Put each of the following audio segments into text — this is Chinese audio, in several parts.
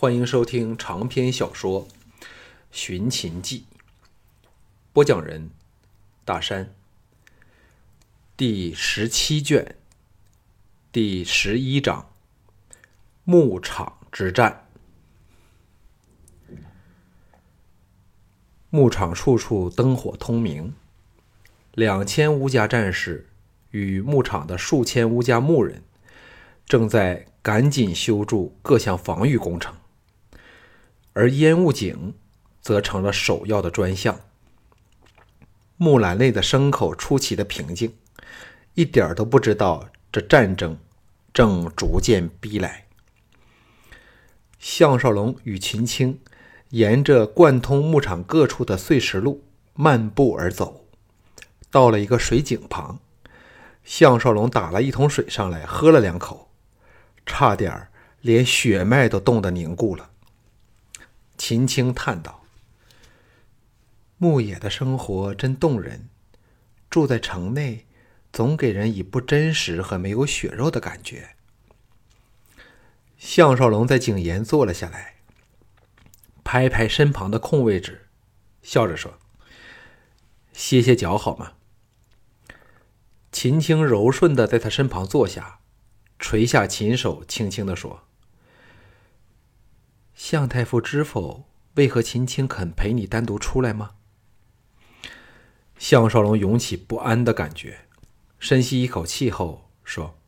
欢迎收听长篇小说《寻秦记》，播讲人：大山。第十七卷，第十一章：牧场之战。牧场处处灯火通明，两千乌家战士与牧场的数千乌家牧人正在赶紧修筑各项防御工程。而烟雾井则成了首要的专项。木兰内的牲口出奇的平静，一点都不知道这战争正逐渐逼来。项少龙与秦青沿着贯通牧场各处的碎石路漫步而走，到了一个水井旁，项少龙打了一桶水上来，喝了两口，差点连血脉都冻得凝固了。秦青叹道：“牧野的生活真动人，住在城内，总给人以不真实和没有血肉的感觉。”项少龙在井沿坐了下来，拍拍身旁的空位置，笑着说：“歇歇脚好吗？”秦青柔顺的在他身旁坐下，垂下琴手，轻轻的说。向太傅知否？为何秦青肯陪你单独出来吗？项少龙涌起不安的感觉，深吸一口气后说：“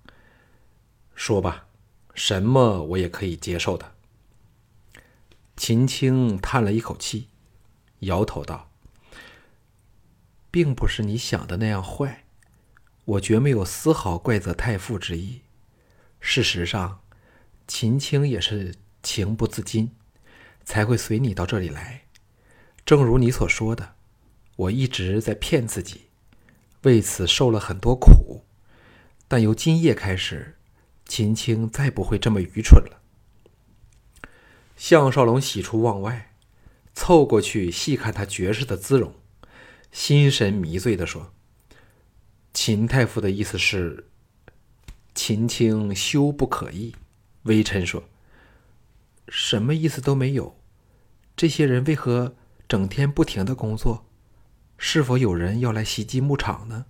说吧，什么我也可以接受的。”秦青叹了一口气，摇头道：“并不是你想的那样坏，我绝没有丝毫怪责太傅之意。事实上，秦青也是。”情不自禁，才会随你到这里来。正如你所说的，我一直在骗自己，为此受了很多苦。但由今夜开始，秦青再不会这么愚蠢了。项少龙喜出望外，凑过去细看他绝世的姿容，心神迷醉的说：“秦太傅的意思是，秦青修不可议。”微臣说。什么意思都没有。这些人为何整天不停的工作？是否有人要来袭击牧场呢？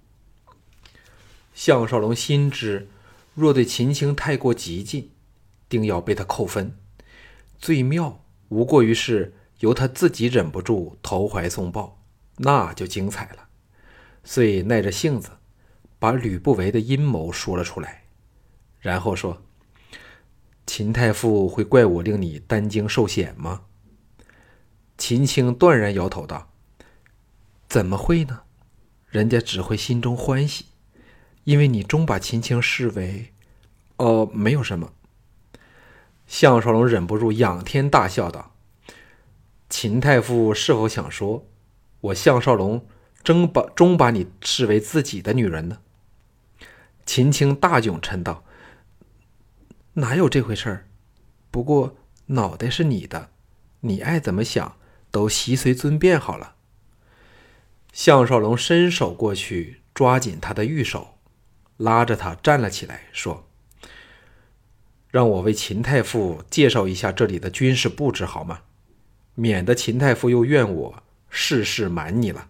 项少龙心知，若对秦青太过激进，定要被他扣分。最妙无过于是由他自己忍不住投怀送抱，那就精彩了。遂耐着性子，把吕不韦的阴谋说了出来，然后说。秦太傅会怪我令你担惊受险吗？秦青断然摇头道：“怎么会呢？人家只会心中欢喜，因为你终把秦青视为……哦，没有什么。”项少龙忍不住仰天大笑道：“秦太傅是否想说，我项少龙终把终把你视为自己的女人呢？”秦青大窘嗔道。哪有这回事儿？不过脑袋是你的，你爱怎么想都悉随尊便好了。项少龙伸手过去抓紧他的玉手，拉着他站了起来，说：“让我为秦太傅介绍一下这里的军事布置好吗？免得秦太傅又怨我事事瞒你了。”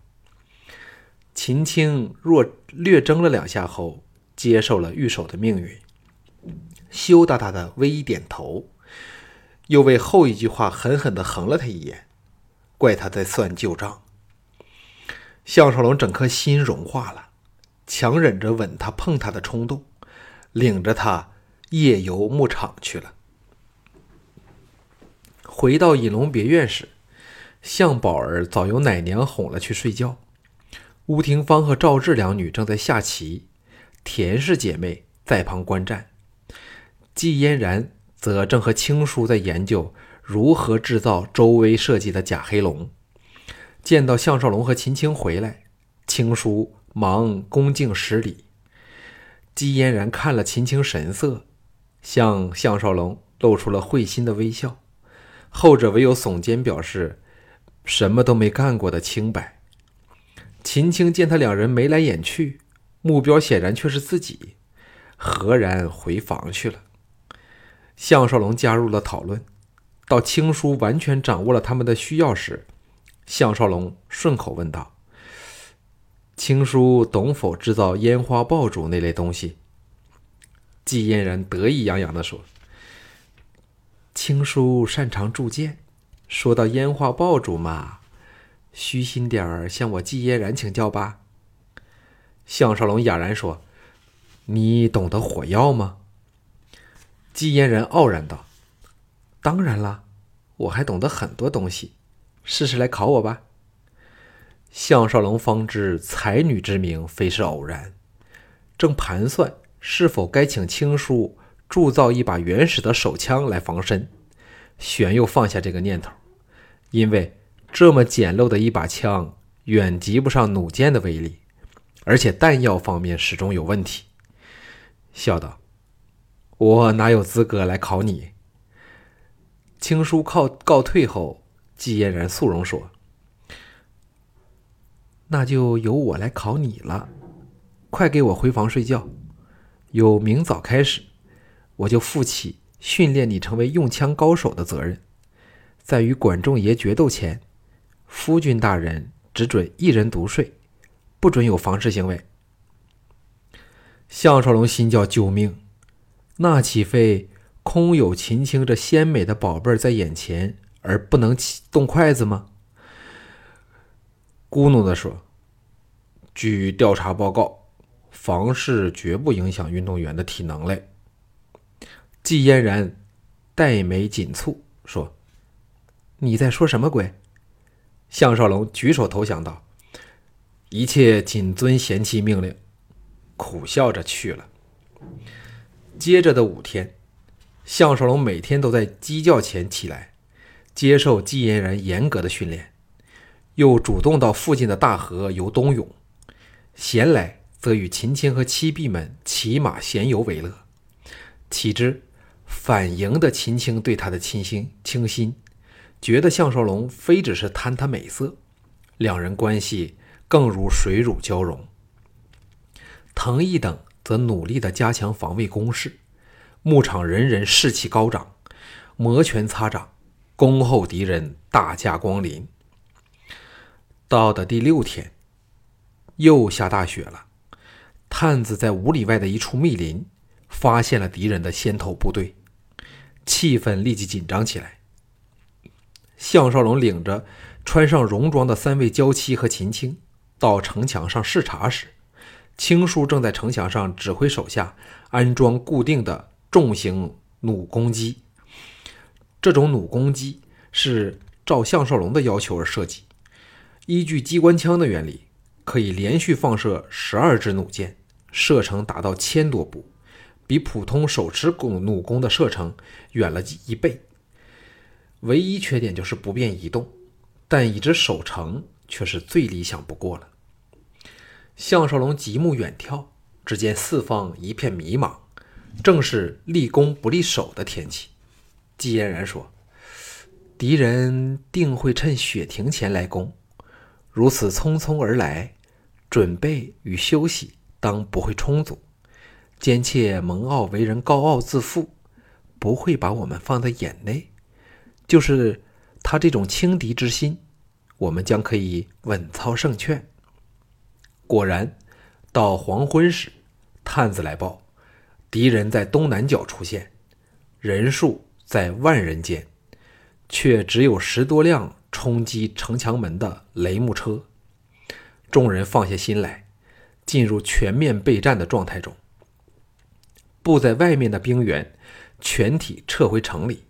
秦青若略怔了两下后，接受了玉手的命运。羞答答的微一点头，又为后一句话狠狠的横了他一眼，怪他在算旧账。项少龙整颗心融化了，强忍着吻他、碰他的冲动，领着他夜游牧场去了。回到隐龙别院时，向宝儿早由奶娘哄了去睡觉，乌廷芳和赵志两女正在下棋，田氏姐妹在旁观战。季嫣然则正和青叔在研究如何制造周威设计的假黑龙。见到项少龙和秦青回来，青叔忙恭敬施礼。季嫣然看了秦青神色，向项少龙露出了会心的微笑，后者唯有耸肩表示什么都没干过的清白。秦青见他两人眉来眼去，目标显然却是自己，何然回房去了。项少龙加入了讨论，到青叔完全掌握了他们的需要时，项少龙顺口问道：“青叔懂否制造烟花爆竹那类东西？”季嫣然得意洋洋地说：“青叔擅长铸剑，说到烟花爆竹嘛，虚心点儿向我季嫣然请教吧。”项少龙哑然说：“你懂得火药吗？”季嫣然傲然道：“当然啦，我还懂得很多东西，试试来考我吧。”项少龙方知才女之名非是偶然，正盘算。是否该请青叔铸造一把原始的手枪来防身？玄又放下这个念头，因为这么简陋的一把枪远及不上弩箭的威力，而且弹药方面始终有问题。笑道：“我哪有资格来考你？”青叔靠告退后，季嫣然肃容说：“那就由我来考你了，快给我回房睡觉。”由明早开始，我就负起训练你成为用枪高手的责任。在与管仲爷决斗前，夫君大人只准一人独睡，不准有房事行为。项少龙心叫救命，那岂非空有秦青这鲜美的宝贝儿在眼前，而不能动筷子吗？咕哝的说：“据调查报告。”房事绝不影响运动员的体能嘞。季嫣然黛眉紧蹙，说：“你在说什么鬼？”项少龙举手投降道：“一切谨遵贤妻命令。”苦笑着去了。接着的五天，项少龙每天都在鸡叫前起来，接受纪嫣然严格的训练，又主动到附近的大河游冬泳，闲来。则与秦青和妻婢们骑马闲游为乐。岂知反营的秦青对他的倾心倾心，觉得项少龙非只是贪他美色，两人关系更如水乳交融。藤毅等则努力的加强防卫工事，牧场人人士气高涨，摩拳擦掌，恭候敌人大驾光临。到的第六天，又下大雪了。探子在五里外的一处密林，发现了敌人的先头部队，气氛立即紧张起来。项少龙领着穿上戎装的三位娇妻和秦青到城墙上视察时，青叔正在城墙上指挥手下安装固定的重型弩弓机。这种弩弓机是照项少龙的要求而设计，依据机关枪的原理，可以连续放射十二支弩箭。射程达到千多步，比普通手持弓弩弓的射程远了一倍。唯一缺点就是不便移动，但已知守城却是最理想不过了。项少龙极目远眺，只见四方一片迷茫，正是立功不立守的天气。季嫣然说：“敌人定会趁雪停前来攻，如此匆匆而来，准备与休息。”当不会充足，奸妾蒙傲为人高傲自负，不会把我们放在眼内。就是他这种轻敌之心，我们将可以稳操胜券。果然，到黄昏时，探子来报，敌人在东南角出现，人数在万人间，却只有十多辆冲击城墙门的雷木车。众人放下心来。进入全面备战的状态中。布在外面的兵员全体撤回城里，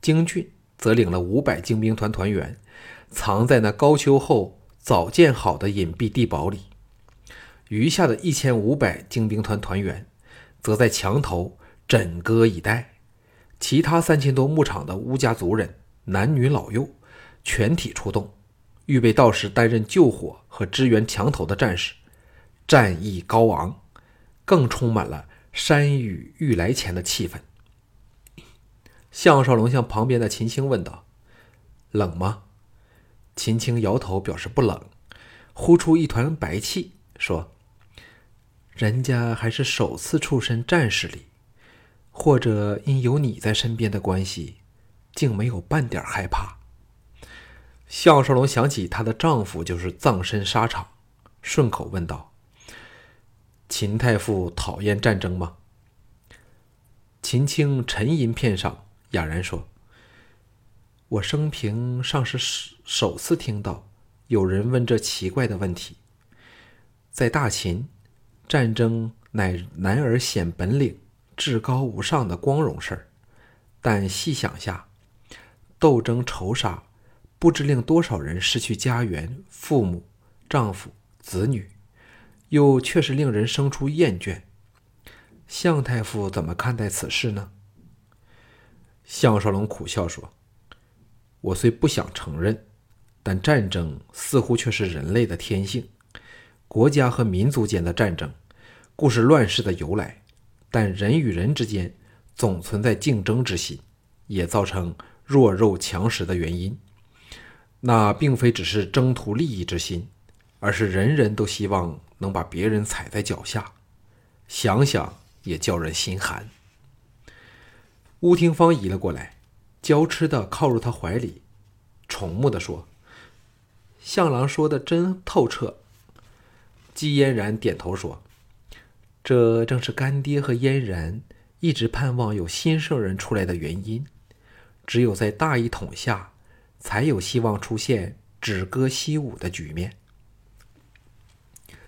京俊则领了五百精兵团团员，藏在那高丘后早建好的隐蔽地堡里。余下的一千五百精兵团团员，则在墙头枕戈以待。其他三千多牧场的乌家族人，男女老幼，全体出动，预备到时担任救火和支援墙头的战士。战意高昂，更充满了山雨欲来前的气氛。项少龙向旁边的秦青问道：“冷吗？”秦青摇头表示不冷，呼出一团白气，说：“人家还是首次出身战士里，或者因有你在身边的关系，竟没有半点害怕。项少龙想起她的丈夫就是葬身沙场，顺口问道：“秦太傅讨厌战争吗？”秦青沉吟片上，哑然说：“我生平尚是首首次听到有人问这奇怪的问题。在大秦，战争乃男儿显本领、至高无上的光荣事儿，但细想下，斗争仇杀。”不知令多少人失去家园、父母、丈夫、子女，又确实令人生出厌倦。向太傅怎么看待此事呢？项少龙苦笑说：“我虽不想承认，但战争似乎却是人类的天性。国家和民族间的战争，固是乱世的由来，但人与人之间总存在竞争之心，也造成弱肉强食的原因。”那并非只是征途利益之心，而是人人都希望能把别人踩在脚下，想想也叫人心寒。乌廷芳移了过来，娇痴的靠入他怀里，宠慕的说：“向郎说的真透彻。”季嫣然点头说：“这正是干爹和嫣然一直盼望有新圣人出来的原因，只有在大一统下。”才有希望出现止戈息武的局面。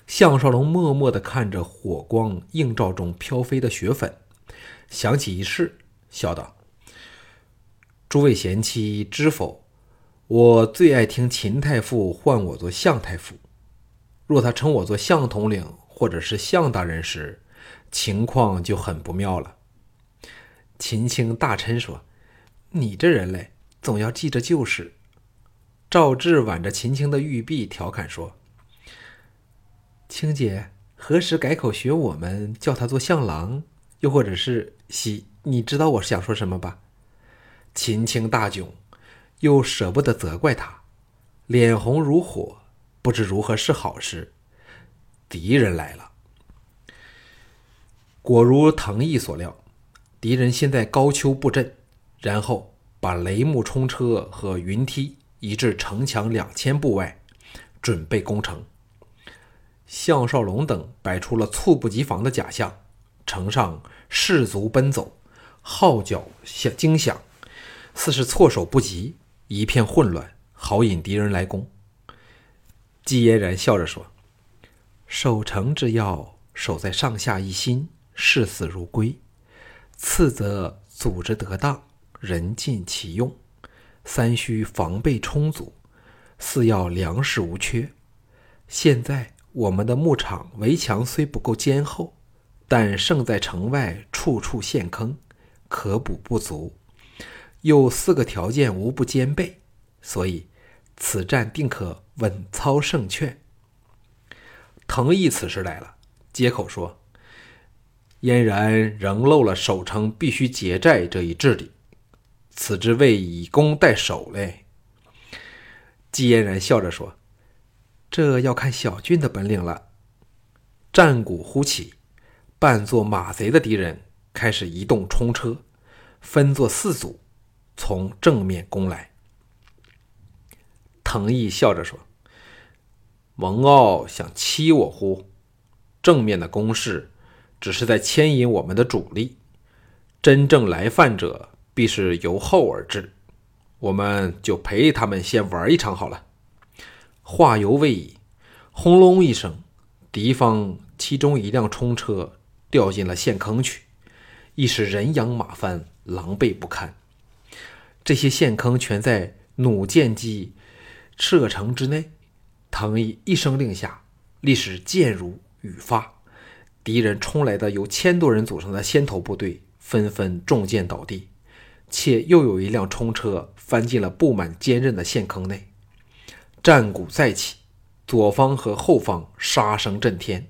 项少龙默默的看着火光映照中飘飞的雪粉，想起一事，笑道：“诸位贤妻知否？我最爱听秦太傅唤我做项太傅。若他称我做项统领或者是项大人时，情况就很不妙了。”秦青大嗔说：“你这人嘞！”总要记着旧事。赵志挽着秦青的玉臂，调侃说：“青姐何时改口学我们，叫他做相郎？又或者是喜？你知道我想说什么吧？”秦青大窘，又舍不得责怪他，脸红如火，不知如何是好时。敌人来了，果如藤毅所料，敌人先在高丘布阵，然后。把雷木冲车和云梯移至城墙两千步外，准备攻城。项少龙等摆出了猝不及防的假象，城上士卒奔走，号角响惊响，似是措手不及，一片混乱，好引敌人来攻。季嫣然笑着说：“守城之要，守在上下一心，视死如归；次则组织得当。”人尽其用，三需防备充足，四要粮食无缺。现在我们的牧场围墙虽不够坚厚，但胜在城外处处陷坑，可补不足。又四个条件无不兼备，所以此战定可稳操胜券。藤毅此时来了，接口说：“嫣然仍漏了守城必须结寨这一制理。”此之谓以攻代守嘞。季嫣然笑着说：“这要看小俊的本领了。”战鼓忽起，扮作马贼的敌人开始移动冲车，分作四组，从正面攻来。藤毅笑着说：“蒙骜想欺我乎？正面的攻势只是在牵引我们的主力，真正来犯者。”必是由后而至，我们就陪他们先玩一场好了。话犹未已，轰隆一声，敌方其中一辆冲车掉进了陷坑去，一时人仰马翻，狼狈不堪。这些陷坑全在弩箭机射程之内。藤毅一声令下，历史箭如雨发，敌人冲来的由千多人组成的先头部队纷纷中箭倒地。且又有一辆冲车翻进了布满坚韧的陷坑内，战鼓再起，左方和后方杀声震天，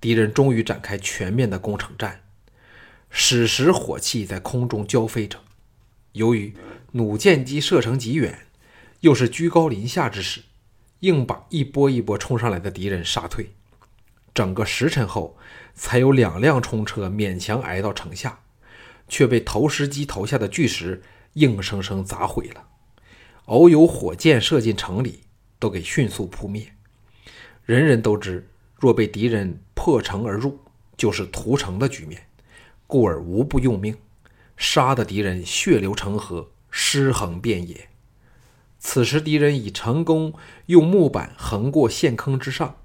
敌人终于展开全面的攻城战。矢石火器在空中交飞着，由于弩箭机射程极远，又是居高临下之势，硬把一波一波冲上来的敌人杀退。整个时辰后，才有两辆冲车勉强挨到城下。却被投石机投下的巨石硬生生砸毁了。偶有火箭射进城里，都给迅速扑灭。人人都知，若被敌人破城而入，就是屠城的局面，故而无不用命，杀的敌人血流成河，尸横遍野。此时敌人已成功用木板横过陷坑之上，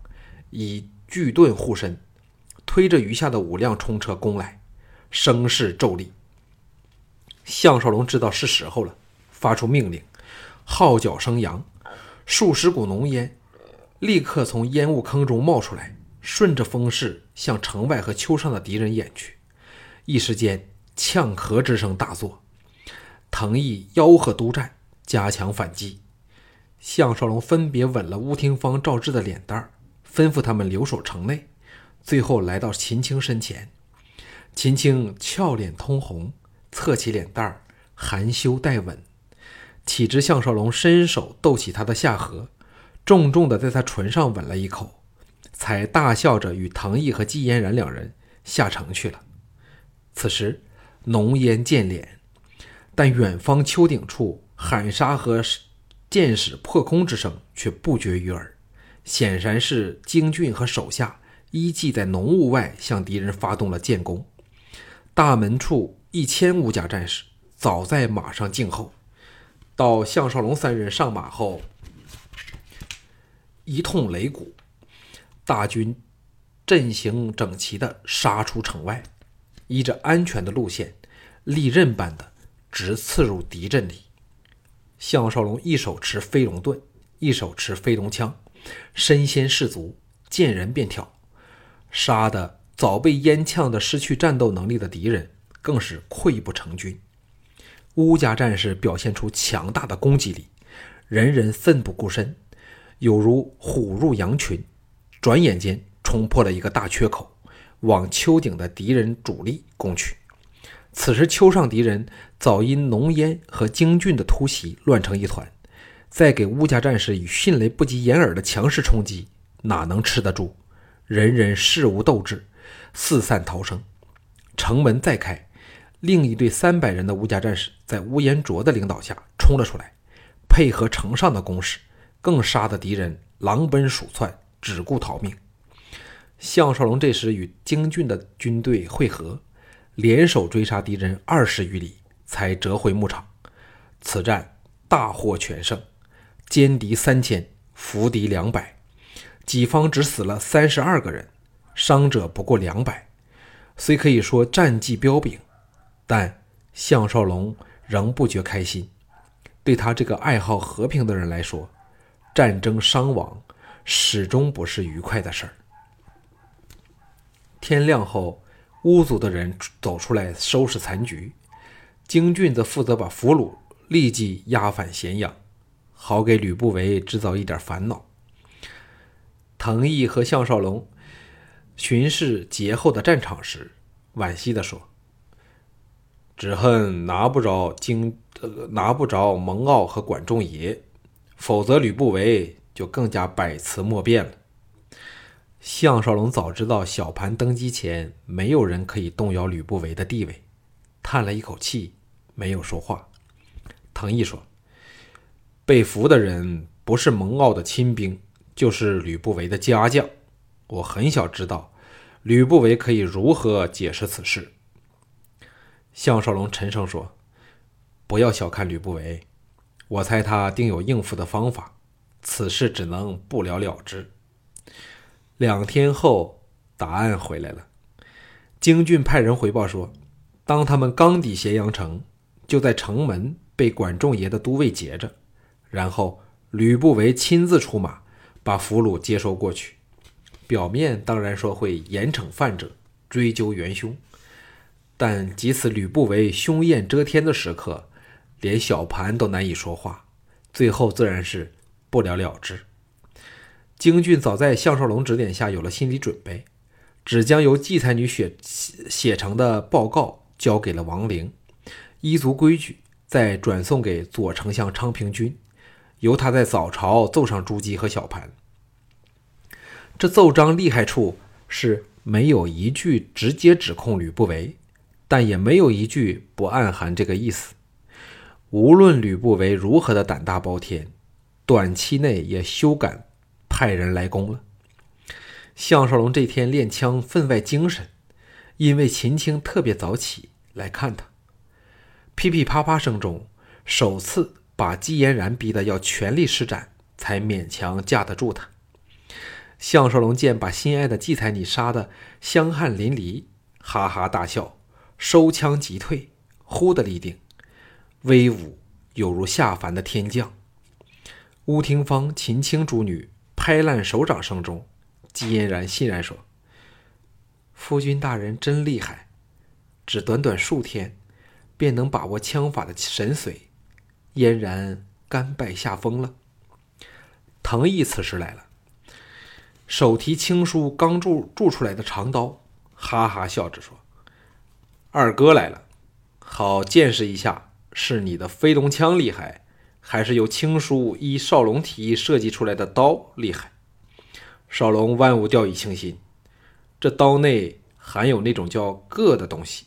以巨盾护身，推着余下的五辆冲车攻来，声势骤厉。项少龙知道是时候了，发出命令，号角声扬，数十股浓烟立刻从烟雾坑中冒出来，顺着风势向城外和丘上的敌人掩去。一时间，呛咳之声大作，藤毅吆喝督战。加强反击，项少龙分别吻了乌廷芳、赵志的脸蛋儿，吩咐他们留守城内。最后来到秦青身前，秦青俏脸通红，侧起脸蛋儿，含羞带吻。岂知项少龙伸手逗起她的下颌，重重的在她唇上吻了一口，才大笑着与唐毅和季嫣然两人下城去了。此时浓烟渐敛，但远方丘顶处。喊杀和箭矢破空之声却不绝于耳，显然是京俊和手下依计在浓雾外向敌人发动了建攻。大门处一千乌家战士早在马上静候。到项少龙三人上马后，一通擂鼓，大军阵型整齐地杀出城外，依着安全的路线，利刃般的直刺入敌阵里。项少龙一手持飞龙盾，一手持飞龙枪，身先士卒，见人便挑，杀的早被烟呛的失去战斗能力的敌人更是溃不成军。乌家战士表现出强大的攻击力，人人奋不顾身，有如虎入羊群，转眼间冲破了一个大缺口，往丘顶的敌人主力攻去。此时，丘上敌人早因浓烟和精俊的突袭乱成一团，再给乌家战士以迅雷不及掩耳的强势冲击，哪能吃得住？人人事无斗志，四散逃生。城门再开，另一队三百人的乌家战士在乌延灼的领导下冲了出来，配合城上的攻势，更杀得敌人狼奔鼠窜，只顾逃命。项少龙这时与精俊的军队会合。联手追杀敌人二十余里，才折回牧场。此战大获全胜，歼敌三千，俘敌两百，己方只死了三十二个人，伤者不过两百。虽可以说战绩彪炳，但项少龙仍不觉开心。对他这个爱好和平的人来说，战争伤亡始终不是愉快的事儿。天亮后。乌族的人走出来收拾残局，京俊则负责把俘虏立即押返咸阳，好给吕不韦制造一点烦恼。藤毅和项少龙巡视劫后的战场时，惋惜地说：“只恨拿不着京，拿不着蒙骜和管仲爷，否则吕不韦就更加百词莫辩了。”项少龙早知道小盘登基前没有人可以动摇吕不韦的地位，叹了一口气，没有说话。藤毅说：“被俘的人不是蒙骜的亲兵，就是吕不韦的家将。我很想知道，吕不韦可以如何解释此事。”项少龙沉声说：“不要小看吕不韦，我猜他定有应付的方法，此事只能不了了之。”两天后，答案回来了。京俊派人回报说，当他们刚抵咸阳城，就在城门被管仲爷的都尉截着，然后吕不韦亲自出马，把俘虏接收过去。表面当然说会严惩犯者，追究元凶，但即此吕不韦凶焰遮天的时刻，连小盘都难以说话。最后自然是不了了之。京俊早在项少龙指点下有了心理准备，只将由季才女写写成的报告交给了王陵，依足规矩再转送给左丞相昌平君，由他在早朝奏上朱姬和小盘。这奏章厉害处是没有一句直接指控吕不韦，但也没有一句不暗含这个意思。无论吕不韦如何的胆大包天，短期内也休敢派人来攻了。项少龙这天练枪分外精神，因为秦青特别早起来看他，噼噼啪啪声中，首次把姬嫣然逼得要全力施展，才勉强架得住他。项少龙见把心爱的季彩女杀得香汗淋漓，哈哈大笑，收枪即退，忽的立定。威武有如下凡的天将。乌廷芳、秦青诸女拍烂手掌声中，姬嫣然欣然说：“夫君大人真厉害，只短短数天，便能把握枪法的神髓。嫣然甘拜下风了。”藤毅此时来了，手提青书刚铸铸出来的长刀，哈哈笑着说：“二哥来了，好见识一下。”是你的飞龙枪厉害，还是由青书依少龙提议设计出来的刀厉害？少龙万物掉以轻心，这刀内含有那种叫铬的东西，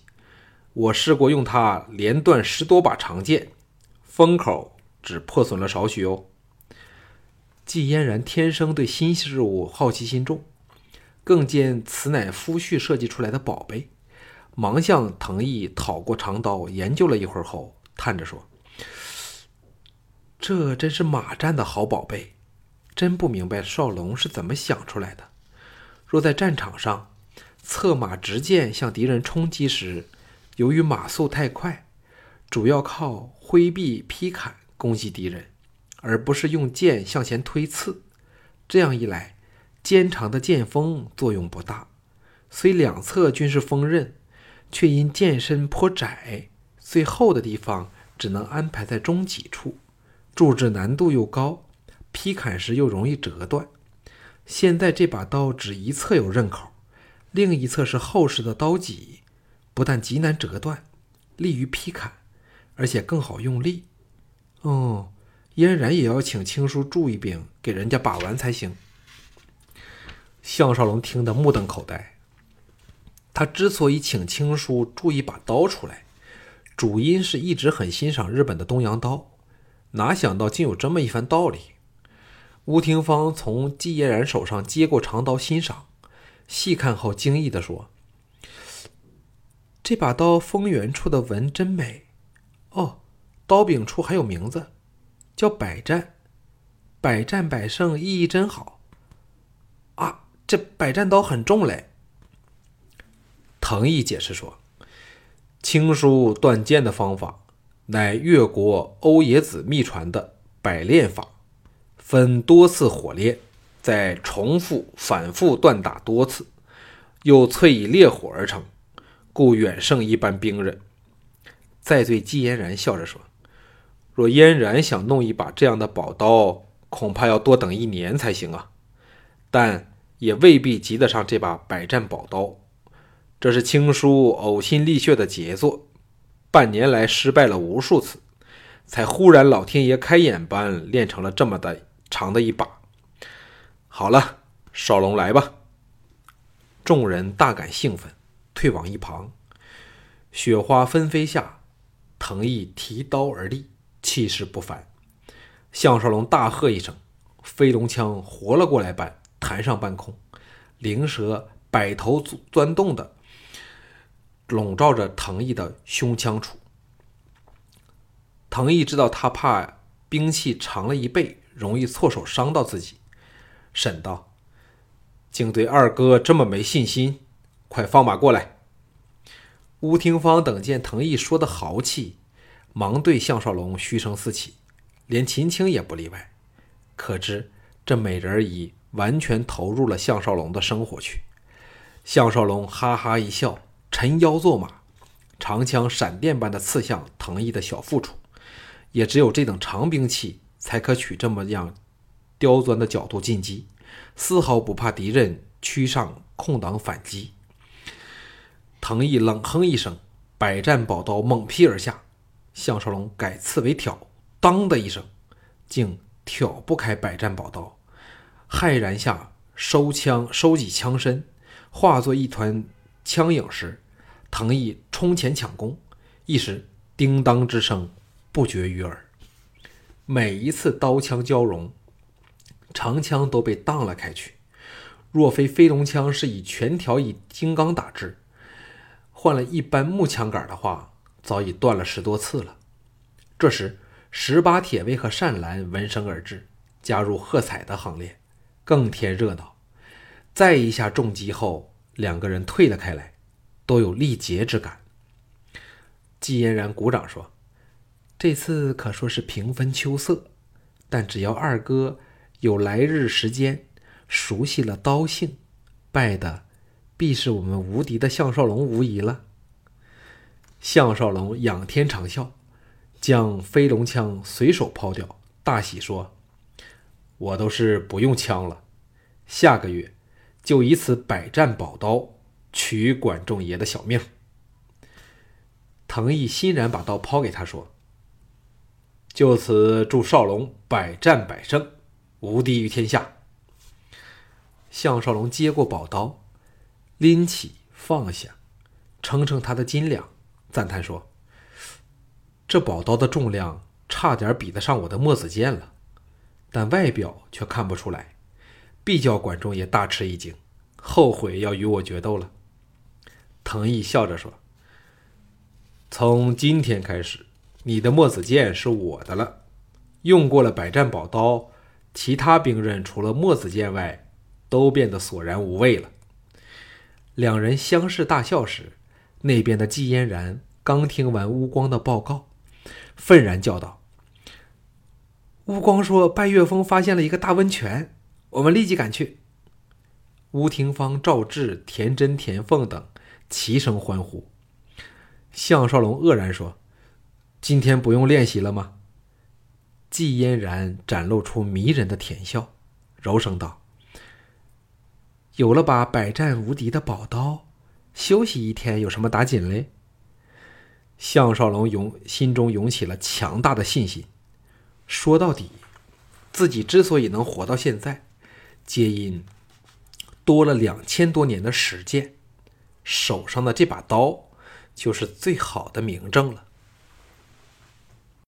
我试过用它连断十多把长剑，封口只破损了少许哦。季嫣然天生对新事物好奇心重，更见此乃夫婿设计出来的宝贝，忙向藤毅讨过长刀，研究了一会儿后。叹着说：“这真是马战的好宝贝，真不明白少龙是怎么想出来的。若在战场上，策马执剑向敌人冲击时，由于马速太快，主要靠挥臂劈砍攻击敌人，而不是用剑向前推刺。这样一来，尖长的剑锋作用不大，虽两侧均是锋刃，却因剑身颇窄。”最厚的地方只能安排在中脊处，铸制难度又高，劈砍时又容易折断。现在这把刀只一侧有刃口，另一侧是厚实的刀脊，不但极难折断，利于劈砍，而且更好用力。哦，嫣然也要请青叔助一柄，给人家把玩才行。项少龙听得目瞪口呆。他之所以请青叔铸一把刀出来，主因是一直很欣赏日本的东洋刀，哪想到竟有这么一番道理。吴廷芳从季嫣然手上接过长刀，欣赏、细看后，惊异地说：“这把刀锋缘处的纹真美，哦，刀柄处还有名字，叫百战，百战百胜，意义真好。啊，这百战刀很重嘞。”藤毅解释说。青书断剑的方法，乃越国欧冶子秘传的百炼法，分多次火炼，再重复反复锻打多次，又淬以烈火而成，故远胜一般兵刃。再对姬嫣然笑着说：“若嫣然想弄一把这样的宝刀，恐怕要多等一年才行啊！但也未必及得上这把百战宝刀。”这是青叔呕心沥血的杰作，半年来失败了无数次，才忽然老天爷开眼般练成了这么的长的一把。好了，少龙来吧！众人大感兴奋，退往一旁。雪花纷飞下，藤毅提刀而立，气势不凡。项少龙大喝一声，飞龙枪活了过来般弹上半空，灵蛇摆头钻洞的。笼罩着藤毅的胸腔处。藤毅知道他怕兵器长了一倍，容易错手伤到自己，沈道：“竟对二哥这么没信心，快放马过来！”乌廷芳等见藤毅说的豪气，忙对项少龙嘘声四起，连秦青也不例外。可知这美人已完全投入了项少龙的生活去。项少龙哈哈一笑。沉腰坐马，长枪闪电般的刺向藤毅的小腹处。也只有这等长兵器，才可取这么样刁钻的角度进击，丝毫不怕敌人驱上空挡反击。藤毅冷哼一声，百战宝刀猛劈而下。项少龙改刺为挑，当的一声，竟挑不开百战宝刀。骇然下，收枪收起枪身，化作一团枪影时。藤毅冲前抢攻，一时叮当之声，不绝于耳。每一次刀枪交融，长枪都被荡了开去。若非飞龙枪是以全条以金刚打制，换了一般木枪杆的话，早已断了十多次了。这时，十八铁卫和善兰闻声而至，加入喝彩的行列，更添热闹。再一下重击后，两个人退了开来，都有力竭之感。季嫣然鼓掌说：“这次可说是平分秋色，但只要二哥有来日时间。”熟悉了刀性，拜的必是我们无敌的项少龙无疑了。项少龙仰天长啸，将飞龙枪随手抛掉，大喜说：“我都是不用枪了，下个月就以此百战宝刀取管仲爷的小命。”藤毅欣然把刀抛给他说：“就此祝少龙百战百胜，无敌于天下。”项少龙接过宝刀，拎起放下，称称他的斤两，赞叹说：“这宝刀的重量差点比得上我的墨子剑了，但外表却看不出来，必叫管仲也大吃一惊，后悔要与我决斗了。”藤毅笑着说：“从今天开始，你的墨子剑是我的了。用过了百战宝刀，其他兵刃除了墨子剑外。”都变得索然无味了。两人相视大笑时，那边的季嫣然刚听完乌光的报告，愤然叫道：“乌光说拜月峰发现了一个大温泉，我们立即赶去。”乌廷芳、赵志、田真、田凤等齐声欢呼。项少龙愕然说：“今天不用练习了吗？”季嫣然展露出迷人的甜笑，柔声道。有了把百战无敌的宝刀，休息一天有什么打紧嘞？项少龙涌心中涌起了强大的信心。说到底，自己之所以能活到现在，皆因多了两千多年的实践，手上的这把刀就是最好的明证了。